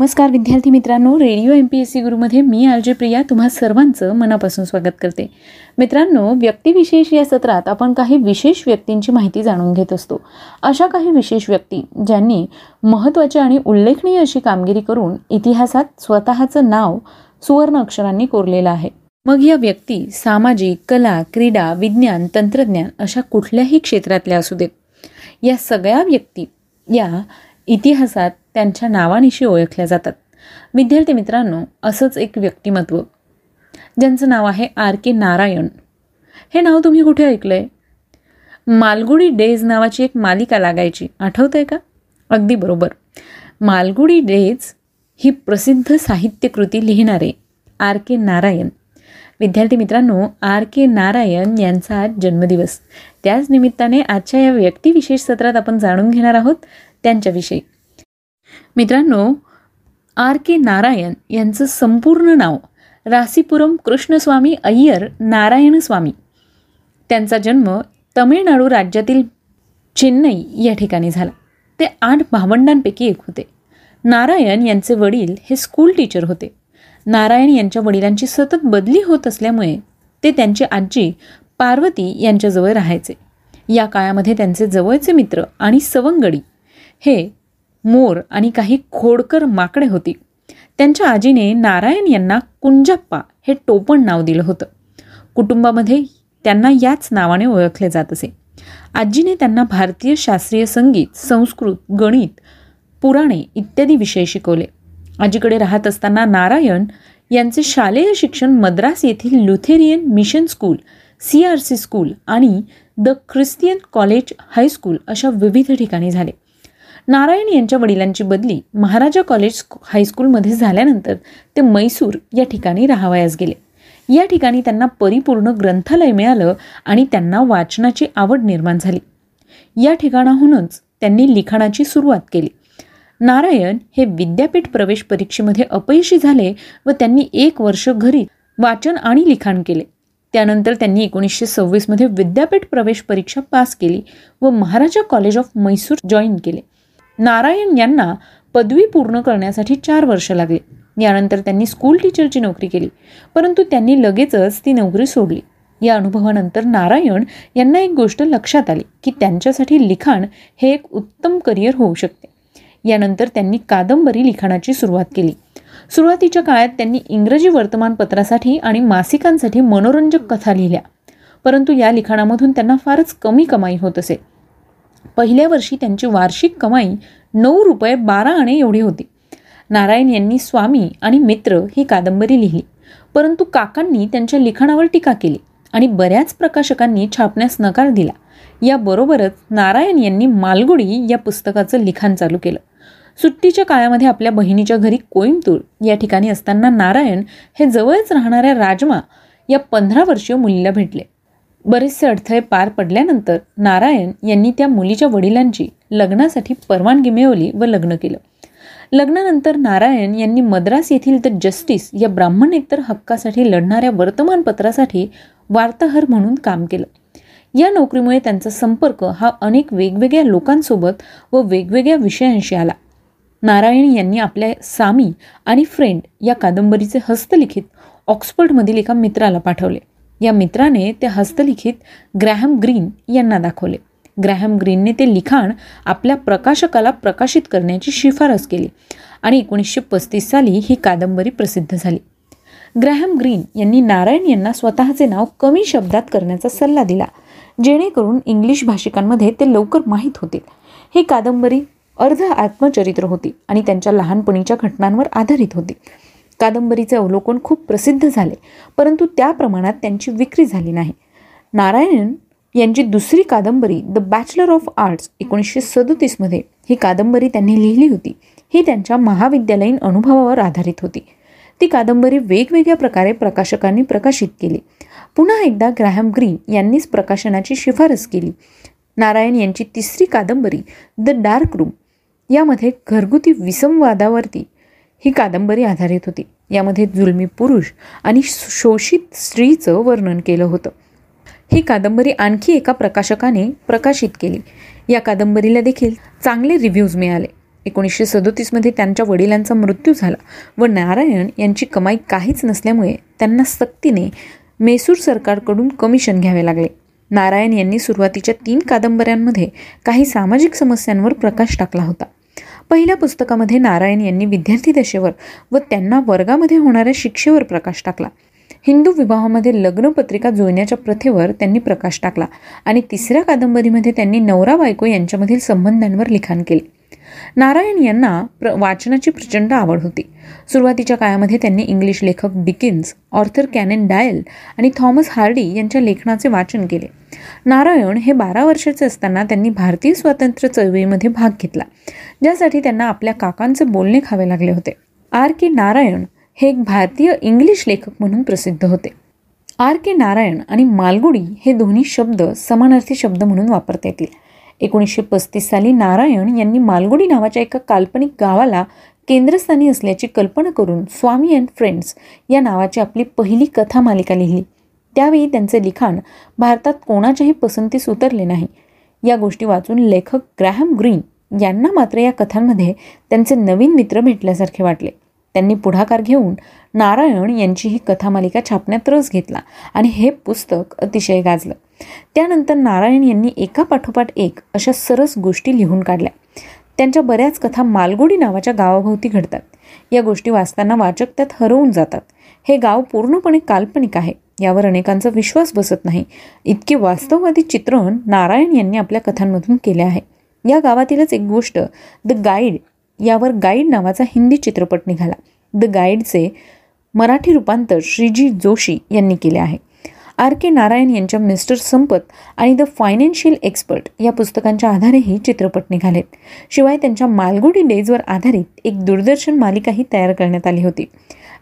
नमस्कार विद्यार्थी मित्रांनो radio M P S C गुरुमध्ये मी आलजे प्रिया तुम्हा सर्वांचं मनापासून स्वागत करते. मित्रांनो व्यक्तिविशेष या सत्रात आपण काही विशेष व्यक्तींची माहिती जाणून घेत असतो. अशा काही विशेष व्यक्ती ज्यांनी महत्त्वाची आणि उल्लेखनीय अशी कामगिरी करून इतिहासात स्वतःचं नाव सुवर्ण अक्षरांनी कोरलेलं आहे. मग या व्यक्ती सामाजिक कला क्रीडा विज्ञान तंत्रज्ञान अशा कुठल्याही क्षेत्रातल्या असू देत. या सगळ्या व्यक्ती या इतिहासात त्यांच्या नावानिशी ओळखल्या जातात. विद्यार्थी मित्रांनो असंच एक व्यक्तिमत्व ज्यांचं नाव आहे आर के नारायण. हे नाव तुम्ही कुठे ऐकलं आहे मालगुडी डेज नावाची एक मालिका लागायची. आठवतं आहे का? अगदी बरोबर. मालगुडी डेज ही प्रसिद्ध साहित्यकृती लिहिणारे आर के नारायण. विद्यार्थी मित्रांनो आर के नारायण यांचा आज जन्मदिवस. त्याच निमित्ताने आजच्या या व्यक्तिविशेष सत्रात आपण जाणून घेणार आहोत. त्यांच्याविषयी. मित्रांनो आर के नारायण यांचं संपूर्ण नाव रासीपुरम कृष्णस्वामी अय्यर नारायणस्वामी त्यांचा जन्म तमिळनाडू राज्यातील चेन्नई या ठिकाणी झाला. ते आठ भावंडांपैकी एक होते. नारायण यांचे वडील हे स्कूल टीचर होते. नारायण यांच्या वडिलांची सतत बदली होत असल्यामुळे ते त्यांची आजी पार्वती यांच्याजवळ राहायचे. या काळामध्ये त्यांचे जवळचे मित्र आणि सवंगडी हे मोर आणि काही खोडकर माकडे होती. त्यांच्या आजीने नारायण यांना कुंजप्पा हे टोपण नाव दिलं होतं. कुटुंबामध्ये त्यांना याच नावाने ओळखले जात असे. आजीने त्यांना भारतीय शास्त्रीय संगीत संस्कृत गणित पुराणे इत्यादी विषय शिकवले. आजीकडे राहत असताना नारायण यांचे शालेय शिक्षण मद्रास येथील Lutheran mission school C R C school आणि the Christian college high school अशा विविध ठिकाणी झाले. नारायण यांच्या वडिलांची बदली महाराजा कॉलेज हायस्कूलमध्ये झाल्यानंतर ते मैसूर या ठिकाणी राहावयास गेले. या ठिकाणी त्यांना परिपूर्ण ग्रंथालय मिळालं आणि त्यांना वाचनाची आवड निर्माण झाली. या ठिकाणाहूनच त्यांनी लिखाणाची सुरुवात केली. नारायण हे विद्यापीठ प्रवेश परीक्षेमध्ये अपयशी झाले व त्यांनी एक वर्ष घरी वाचन आणि लिखाण केले. त्यानंतर त्यांनी एकोणीसशे सव्वीसमध्ये विद्यापीठ प्रवेश परीक्षा पास केली व Maharaja college of Mysore join केले. नारायण यांना पदवी पूर्ण करण्यासाठी चार वर्ष लागले. यानंतर त्यांनी स्कूल टीचरची नोकरी केली. परंतु त्यांनी लगेचच ती नोकरी सोडली. या अनुभवानंतर नारायण यांना एक गोष्ट लक्षात आली की त्यांच्यासाठी लिखाण हे एक उत्तम करिअर होऊ शकते. यानंतर त्यांनी कादंबरी लिखाणाची सुरुवात केली. सुरुवातीच्या काळात त्यांनी इंग्रजी वर्तमानपत्रासाठी आणि मासिकांसाठी मनोरंजक कथा लिहिल्या. परंतु या लिखाणामधून त्यांना फारच कमी कमाई होत असे. पहिल्या वर्षी त्यांची वार्षिक कमाई नऊ रुपये बारा आणे एवढी होती. नारायण यांनी स्वामी आणि मित्र ही कादंबरी लिहिली. परंतु काकांनी त्यांच्या लिखाणावर टीका केली आणि बऱ्याच प्रकाशकांनी छापण्यास नकार दिला. याबरोबरच नारायण यांनी मालगुडी या पुस्तकाचं लिखाण चालू केलं. सुट्टीच्या काळामध्ये आपल्या बहिणीच्या घरी कोईमतूर या ठिकाणी असताना नारायण हे जवळच राहणाऱ्या राजमा या पंधरा वर्षीय मुलीला भेटले. बरेचसे अडथळे पार पडल्यानंतर नारायण यांनी त्या मुलीच्या वडिलांची लग्नासाठी परवानगी मिळवली व लग्न केलं. लग्नानंतर नारायण यांनी मद्रास येथील द जस्टिस या ब्राह्मण एकतर हक्कासाठी लढणाऱ्या वर्तमानपत्रासाठी वार्ताहर म्हणून काम केलं. या नोकरीमुळे त्यांचा संपर्क हा अनेक वेगवेगळ्या लोकांसोबत व वेगवेगळ्या विषयांशी आला. नारायण यांनी आपल्या सामी आणि फ्रेंड या कादंबरीचे हस्तलिखित ऑक्सफर्डमधील एका मित्राला पाठवले. या मित्राने ते हस्तलिखित ग्रॅहम ग्रीन यांना दाखवले. ग्रॅहम ग्रीनने ते लिखाण आपल्या प्रकाशकाला प्रकाशित करण्याची शिफारस केली आणि एकोणीसशे पस्तीस साली ही कादंबरी प्रसिद्ध झाली. ग्रॅहम ग्रीन यांनी नारायण यांना स्वतःचे नाव कमी शब्दात करण्याचा सल्ला दिला जेणेकरून इंग्लिश भाषिकांमध्ये ते लवकर माहीत होतील. ही कादंबरी अर्ध आत्मचरित्र होती आणि त्यांच्या लहानपणीच्या घटनांवर आधारित होती. कादंबरीचे अवलोकन खूप प्रसिद्ध झाले परंतु त्या प्रमाणात त्यांची विक्री झाली नाही. नारायण यांची दुसरी कादंबरी द बॅचलर ऑफ आर्ट्स एकोणीसशे सदोतीसमध्ये ही कादंबरी त्यांनी लिहिली होती. ही त्यांच्या महाविद्यालयीन अनुभवावर आधारित होती. ती कादंबरी वेगवेगळ्या प्रकारे प्रकाशकांनी प्रकाशित केली. पुन्हा एकदा ग्रॅहम ग्रीन यांनीच प्रकाशनाची शिफारस केली. नारायण यांची तिसरी कादंबरी द डार्क रूम यामध्ये घरगुती विसंवादावरती ही कादंबरी आधारित होती. यामध्ये जुलमी पुरुष आणि शोषित स्त्रीचं वर्णन केलं होतं. ही कादंबरी आणखी एका प्रकाशकाने प्रकाशित केली. या कादंबरीला देखील चांगले रिव्ह्यूज मिळाले. एकोणीसशे सदोतीसमध्ये त्यांच्या वडिलांचा मृत्यू झाला व नारायण यांची कमाई काहीच नसल्यामुळे त्यांना सक्तीने मैसूर सरकारकडून कमिशन घ्यावे लागले. नारायण यांनी सुरुवातीच्या तीन कादंबऱ्यांमध्ये काही सामाजिक समस्यांवर प्रकाश टाकला होता. पहिल्या पुस्तकामध्ये नारायण यांनी विद्यार्थी दशेवर व त्यांना वर्गामध्ये होणाऱ्या शिक्षेवर प्रकाश टाकला. हिंदू विवाहामध्ये लग्नपत्रिका जुळण्याच्या प्रथेवर त्यांनी प्रकाश टाकला आणि तिसऱ्या कादंबरीमध्ये त्यांनी नवरा बायको यांच्यामधील संबंधांवर लिखाण केले. नारायण यांना प्र वाचनाची प्रचंड आवड होती. सुरुवातीच्या काळामध्ये त्यांनी इंग्लिश लेखक डिकिन्स ऑर्थर कॅनन डायल आणि थॉमस हार्डी यांच्या लेखनाचे वाचन केले. नारायण हे बारा वर्षाचे असताना त्यांनी भारतीय स्वातंत्र्य चळवळीमध्ये भाग घेतला ज्यासाठी त्यांना आपल्या काकांचे बोलणे खावे लागले होते. आर. के. नारायण हे एक भारतीय इंग्लिश लेखक म्हणून प्रसिद्ध होते. आर. के. नारायण आणि मालगुडी हे दोन्ही शब्द समानार्थी शब्द म्हणून वापरता येतील. एकोणीसशे पस्तीस साली नारायण यांनी मालगुडी नावाच्या एका काल्पनिक गावाला केंद्रस्थानी असल्याची कल्पना करून स्वामी अँड फ्रेंड्स या नावाची आपली पहिली कथा मालिका लिहिली. त्यावेळी त्यांचे लिखाण भारतात कोणाच्याही पसंतीस उतरले नाही. या गोष्टी वाचून लेखक ग्रॅहम ग्रीन यांना मात्र या कथांमध्ये त्यांचे नवीन मित्र भेटल्यासारखे वाटले. त्यांनी पुढाकार घेऊन नारायण यांची ही कथामालिका छापण्यात रस घेतला आणि हे पुस्तक अतिशय गाजलं. त्यानंतर नारायण यांनी एका पाठोपाठ एक अशा सरस गोष्टी लिहून काढल्या. त्यांच्या बऱ्याच कथा मालगुडी नावाच्या गावाभोवती घडतात. या गोष्टी वाचताना वाचक त्यात हरवून जातात. हे गाव पूर्णपणे काल्पनिक आहे. यावर अनेकांचा विश्वास बसत नाही. इतके वास्तववादी चित्रण नारायण यांनी आपल्या कथांमधून केले आहे. या गावातीलच एक गोष्ट द गाईड यावर गाईड नावाचा हिंदी चित्रपट निघाला. द गाईडचे मराठी रूपांतर श्रीजी जोशी यांनी केले आहे. आर के नारायण यांच्या मिस्टर संपत आणि द फायनान्शियल एक्सपर्ट या पुस्तकांच्या आधारेही चित्रपट निघालेत शिवाय त्यांच्या मालगुडी डेजवर आधारित एक दूरदर्शन मालिकाही तयार करण्यात आली होती.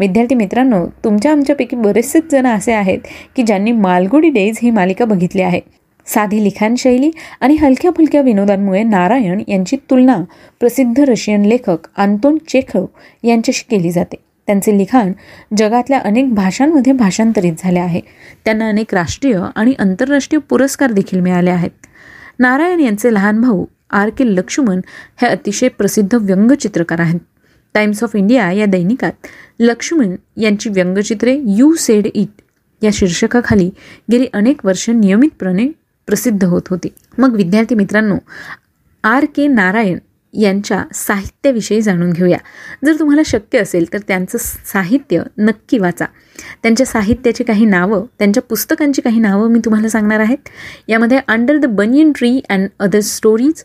विद्यार्थी मित्रांनो तुमच्या आमच्यापैकी बरेचसेच जण असे आहेत की ज्यांनी मालगुडी डेज ही मालिका बघितली आहे. साधी लिखाणशैली आणि हलक्या फुलक्या विनोदांमुळे नारायण यांची तुलना प्रसिद्ध रशियन लेखक आंतोन चेखव यांच्याशी केली जाते. त्यांचे लिखाण जगातल्या अनेक भाषांमध्ये भाषांतरित झाले आहे. त्यांना अनेक राष्ट्रीय आणि आंतरराष्ट्रीय पुरस्कार देखील मिळाले आहेत. नारायण यांचे लहान भाऊ आर के लक्ष्मण हे अतिशय प्रसिद्ध व्यंगचित्रकार आहेत. टाइम्स ऑफ इंडिया या दैनिकात लक्ष्मण यांची व्यंगचित्रे यू सेड इट या शीर्षकाखाली गेली अनेक वर्ष नियमितपणे प्रसिद्ध होत होती. मग विद्यार्थी मित्रांनो आर के नारायण यांच्या साहित्याविषयी जाणून घेऊया. जर तुम्हाला शक्य असेल तर त्यांचं साहित्य नक्की वाचा. त्यांच्या साहित्याची काही नावं त्यांच्या पुस्तकांची काही नावं मी तुम्हाला सांगणार आहेत. यामध्ये under the banyan tree and other stories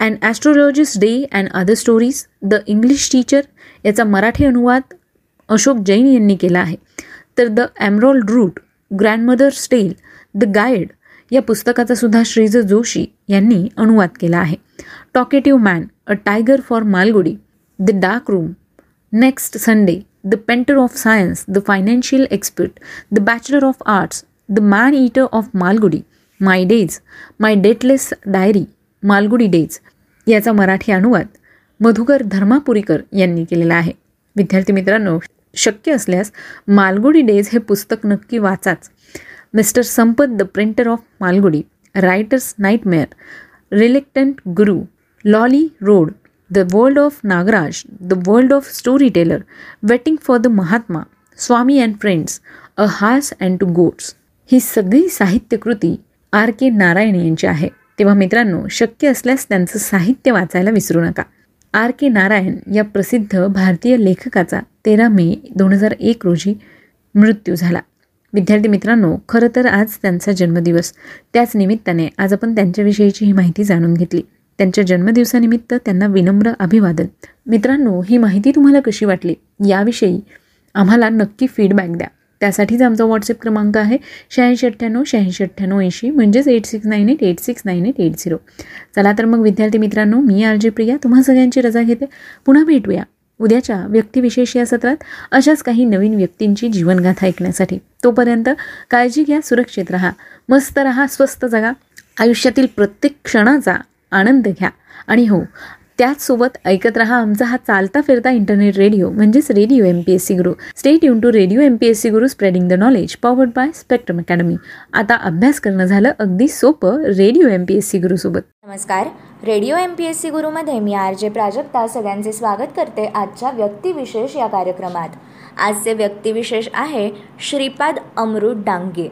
and astrologist day and other stories the English teacher याचा मराठी अनुवाद अशोक जैन यांनी केला आहे. तर the emerald route grandmother tale the guide या पुस्तकाचा सुद्धा श्रीज जोशी यांनी अनुवाद केला आहे. Talkative man a tiger for Malgudi the dark room next Sunday the painter of science the financial expert the bachelor of arts the man eater of Malgudi my days my dateless diary Malgudi days याचा मराठी अनुवाद मधुकर धर्मापुरीकर यांनी केलेला आहे. विद्यार्थी मित्रांनो शक्य असल्यास Malgudi days हे पुस्तक नक्की वाचाच. Mister Sampath the printer of Malgudi writer's nightmare reluctant guru Lawley road the world of Nagraj the world of story teller waiting for the Mahatma Swami and friends a horse and two goats. ही सगळी साहित्यकृती R के नारायण यांची आहे. तेव्हा मित्रांनो शक्य असल्यास त्यांचं साहित्य वाचायला विसरू नका. आर के नारायण या प्रसिद्ध भारतीय लेखकाचा तेरा मे दोन हजार एक रोजी मृत्यू झाला. विद्यार्थी मित्रांनो खरं तर आज त्यांचा जन्मदिवस. त्याच निमित्ताने आज आपण त्यांच्याविषयीची ही माहिती जाणून घेतली. त्यांच्या जन्मदिवसानिमित्त त्यांना विनम्र अभिवादन. मित्रांनो ही माहिती तुम्हाला कशी वाटली? याविषयी आम्हाला नक्की फीडबॅक द्या. त्यासाठीच आमचा व्हॉट्सअप क्रमांक आहे शहाऐंशी अठ्ठ्याण्णव शहाऐंशी अठ्ठ्याण्णव ऐंशी म्हणजेच eight six nine eight eight six nine eight eight zero चला तर मग विद्यार्थी मित्रांनो मी आर जे प्रिया तुम्हा सगळ्यांची रजा घेते. पुन्हा भेटूया. उद्याच्या व्यक्तिविशेष या सत्रात अशाच काही नवीन व्यक्तींची जीवनगाथा ऐकण्यासाठी. तोपर्यंत काळजी घ्या सुरक्षित राहा मस्त राहा स्वस्त जगा आयुष्यातील प्रत्येक क्षणाचा आनंद घ्या. आणि हो त्याचसोबत ऐकत रहा आमचा हा चालता फिरता इंटरनेट रेडिओ म्हणजेच radio M P S C Guru stay युन to radio M P S C Guru spreading the knowledge powered by Spectrum Academy आता अभ्यास करणं झालं अगदी सोपं radio M P S C गुरुसोबत नमस्कार. Radio M P S C गुरुमध्ये मी R J Prajakta सगळ्यांचे स्वागत करते आजच्या व्यक्तिविशेष या कार्यक्रमात. आजचे व्यक्तिविशेष आहे श्रीपाद अमृत डांगे.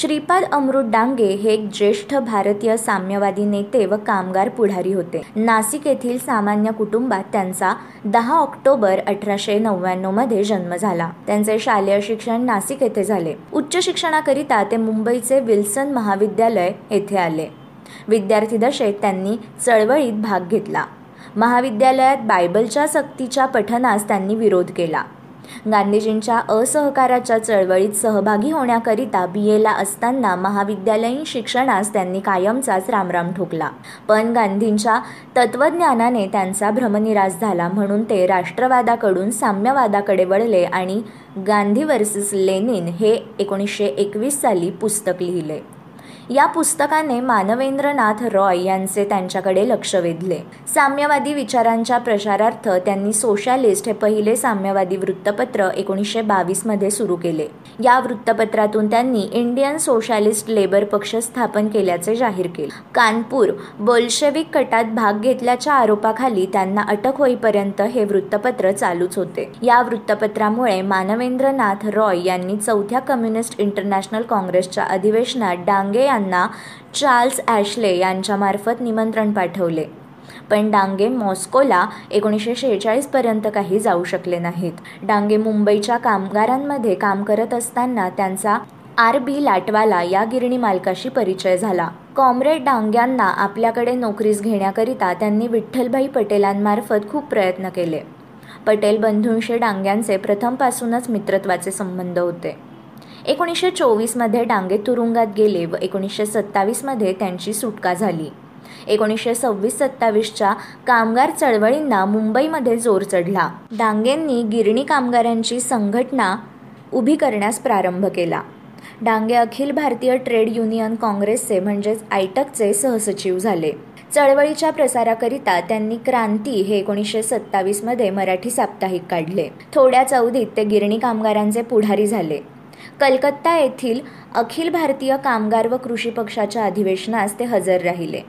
श्रीपाद अमृत डांगे हे एक ज्येष्ठ भारतीय साम्यवादी नेते व कामगार पुढारी होते. नाशिक येथील सामान्य कुटुंबात त्यांचा दहा ऑक्टोबर अठराशे नव्याण्णवमध्ये जन्म झाला. त्यांचे शालेय शिक्षण नाशिक येथे झाले. उच्च शिक्षणाकरिता ते मुंबईचे विल्सन महाविद्यालय येथे आले. विद्यार्थी दशेत त्यांनी चळवळीत भाग घेतला. महाविद्यालयात बायबलच्या सक्तीच्या पठनास त्यांनी विरोध केला. गांधीजींच्या असहकाराच्या चळवळीत सहभागी होण्याकरिता बी एला असताना महाविद्यालयीन शिक्षणास त्यांनी कायमचाच रामराम ठोकला. पण गांधींच्या तत्वज्ञानाने त्यांचा भ्रमनिराश झाला म्हणून ते राष्ट्रवादाकडून साम्यवादाकडे वळले आणि गांधी वर्सेस लेनिन हे एकोणीसशे एकवीस साली पुस्तक लिहिले. या पुस्तकाने मानवेंद्रनाथ रॉय यांचे त्यांच्याकडे लक्ष वेधले. साम्यवादी विचारांच्या प्रसारार्थ त्यांनी सोशलिस्ट हे पहिले साम्यवादी वृत्तपत्र एकोणीसशे बावीसमध्ये सुरू केले. या वृत्तपत्रातून त्यांनी इंडियन सोशलिस्ट लेबर पक्ष स्थापन केल्याचे जाहीर केले. कानपूर बोल्शेविक कटात भाग घेतल्याच्या आरोपाखाली त्यांना अटक होईपर्यंत हे वृत्तपत्र चालूच होते. या वृत्तपत्रामुळे मानवेंद्रनाथ रॉय यांनी चौथ्या कम्युनिस्ट इंटरनॅशनल काँग्रेसच्या अधिवेशनात डांगे यांना चार्ल्स ॲशले यांच्यामार्फत निमंत्रण पाठवले. पण डांगे मॉस्कोला एकोणीसशे शेहेचाळीसपर्यंत काही जाऊ शकले नाहीत. डांगे मुंबईच्या कामगारांमध्ये काम करत असताना त्यांचा आर बी लाटवाला या गिरणी मालकाशी परिचय झाला. कॉम्रेड डांग्यांना आपल्याकडे नोकरीस घेण्याकरिता त्यांनी विठ्ठलभाई पटेलांमार्फत खूप प्रयत्न केले. पटेल बंधूंशी डांग्यांचे प्रथमपासूनच मित्रत्वाचे संबंध होते. एकोणीसशे चोवीसमध्ये डांगे तुरुंगात गेले व एकोणीसशे सत्तावीसमध्ये त्यांची सुटका झाली. एकोणीसशे सव्वीस सत्तावीसच्या कामगार चळवळींना मुंबईमध्ये जोर चढला. डांगेंनी गिरणी कामगारांची संघटना उभी करण्यास प्रारंभ केला. डांगे अखिल भारतीय ट्रेड युनियन काँग्रेसचे म्हणजेच आयटकचे सहसचिव झाले. चळवळीच्या प्रसाराकरिता त्यांनी क्रांती हे एकोणीसशे सत्तावीसमध्ये मराठी साप्ताहिक काढले. थोड्याच अवधीत ते गिरणी कामगारांचे पुढारी झाले. कलकत्ता येथील अखिल भारतीय कामगार व कृषी पक्षाच्या अधिवेशनास ते हजर राहिले.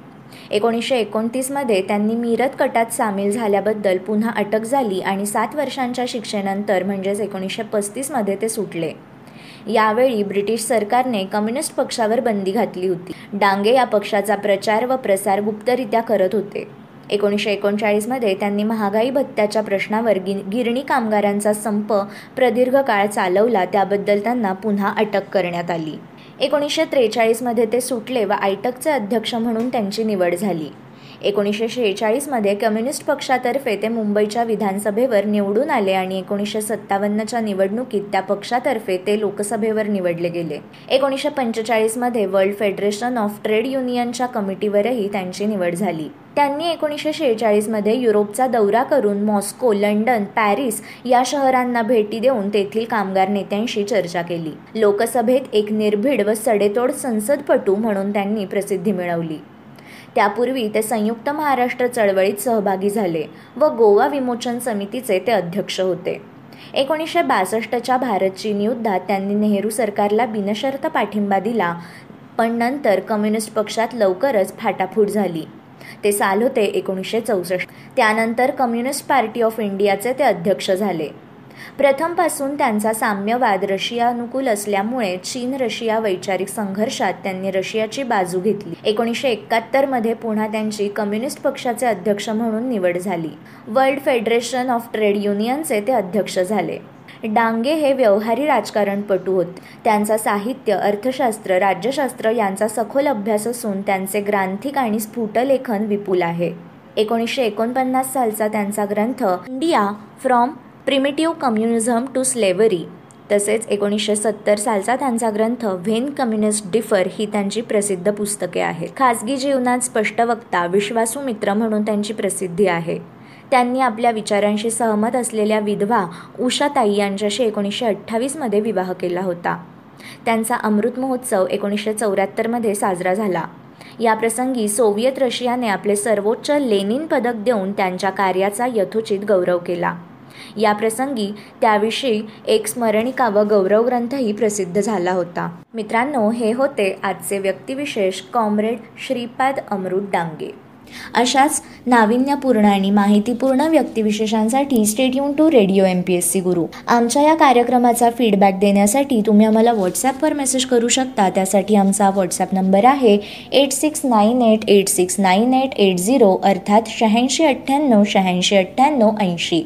एकोणीसशे एकोणतीसमध्ये त्यांनी मिरत कटात सामील झाल्याबद्दल पुन्हा अटक झाली आणि सात वर्षांच्या शिक्षेनंतर म्हणजेच एकोणीसशे पस्तीसमध्ये ते सुटले. यावेळी ब्रिटिश सरकारने कम्युनिस्ट पक्षावर बंदी घातली होती. डांगे या पक्षाचा प्रचार व प्रसार गुप्तरित्या करत होते. एकोणीसशे एकोणचाळीसमध्ये त्यांनी महागाई भत्त्याच्या प्रश्नावर गि गिरणी कामगारांचा संप प्रदीर्घ काळ चालवला त्याबद्दल त्यांना पुन्हा अटक करण्यात आली. एकोणीसशे त्रेचाळीसमध्ये ते सुटले व आयटकचे अध्यक्ष म्हणून त्यांची निवड झाली. एकोणीसशे शेहेचाळीसमध्ये कम्युनिस्ट पक्षातर्फे ते मुंबईच्या विधानसभेवर निवडून आले आणि एकोणीसशे सत्तावन्नच्या निवडणुकीत त्या पक्षातर्फे ते लोकसभेवर निवडले गेले. एकोणीसशे पंचेचाळीसमध्ये वर्ल्ड फेडरेशन ऑफ ट्रेड युनियनच्या कमिटीवरही त्यांची निवड झाली. त्यांनी एकोणीसशे शेहेचाळीसमध्ये युरोपचा दौरा करून मॉस्को लंडन पॅरिस या शहरांना भेटी देऊन तेथील कामगार नेत्यांशी चर्चा केली. लोकसभेत एक निर्भीड व सडेतोड संसदपटू म्हणून त्यांनी प्रसिद्धी मिळवली. त्यापूर्वी ते संयुक्त महाराष्ट्र चळवळीत सहभागी झाले व गोवा विमोचन समितीचे ते अध्यक्ष होते. एकोणीसशे बासष्टच्या भारत चीन युद्धात त्यांनी नेहरू सरकारला बिनशर्त पाठिंबा दिला पण नंतर कम्युनिस्ट पक्षात लवकरच फाटाफूट झाली. ते साल होते एकोणीसशे चौसष्ट. त्यानंतर कम्युनिस्ट पार्टी ऑफ इंडियाचे ते अध्यक्ष झाले. प्रथमपासून त्यांचा साम्यवाद रशियानुकूल असल्यामुळे चीन रशिया वैचारिक संघर्षात त्यांनी रशियाची बाजू घेतली. एकोणीसशे एकाहत्तरमध्ये पुन्हा त्यांची कम्युनिस्ट पक्षाचे अध्यक्ष म्हणून निवड झाली. वर्ल्ड फेडरेशन ऑफ ट्रेड युनियनचे ते अध्यक्ष झाले. डांगे हे व्यवहारी राजकारणपटू होत. त्यांचा साहित्य अर्थशास्त्र राज्यशास्त्र यांचा सखोल अभ्यास असून त्यांचे ग्रांथिक आणि स्फुटलेखन विपुल आहे. एकोणीसशे एकोणपन्नास सालचा त्यांचा ग्रंथ India from primitive communism to slavery तसेच एकोणीसशे सत्तर सालचा त्यांचा ग्रंथ व्हेन कम्युनिस्ट डिफर ही त्यांची प्रसिद्ध पुस्तके आहेत. खाजगी जीवनात स्पष्ट वक्ता विश्वासू मित्र म्हणून त्यांची प्रसिद्धी आहे. त्यांनी आपल्या विचारांशी सहमत असलेल्या विधवा उषाताई यांच्याशी एकोणीसशे अठ्ठावीसमध्ये विवाह केला होता. त्यांचा अमृत महोत्सव एकोणीसशे चौऱ्याहत्तरमध्ये साजरा झाला. याप्रसंगी सोव्हिएत रशियाने आपले सर्वोच्च लेनिन पदक देऊन त्यांच्या कार्याचा यथोचित गौरव केला. याप्रसंगी त्याविषयी एक स्मरणिका व गौरवग्रंथही प्रसिद्ध झाला होता. मित्रांनो हे होते आजचे व्यक्तिविशेष. कॉम्रेड श्रीपाद अमृत डांगे. अशाच नाविन्यपूर्ण आणि माहितीपूर्ण व्यक्तिविशेषांसाठी stay tuned to radio M P S C Guru. आमच्या या कार्यक्रमाचा फीडबॅक देण्यासाठी तुम्ही आम्हाला व्हॉट्सॲपवर मेसेज करू शकता. त्यासाठी आमचा व्हॉट्सॲप नंबर आहे eight six nine eight eight six nine eight eight zero अर्थात शहाऐंशी अठ्ठ्याण्णव शहाऐंशी अठ्ठ्याण्णव ऐंशी.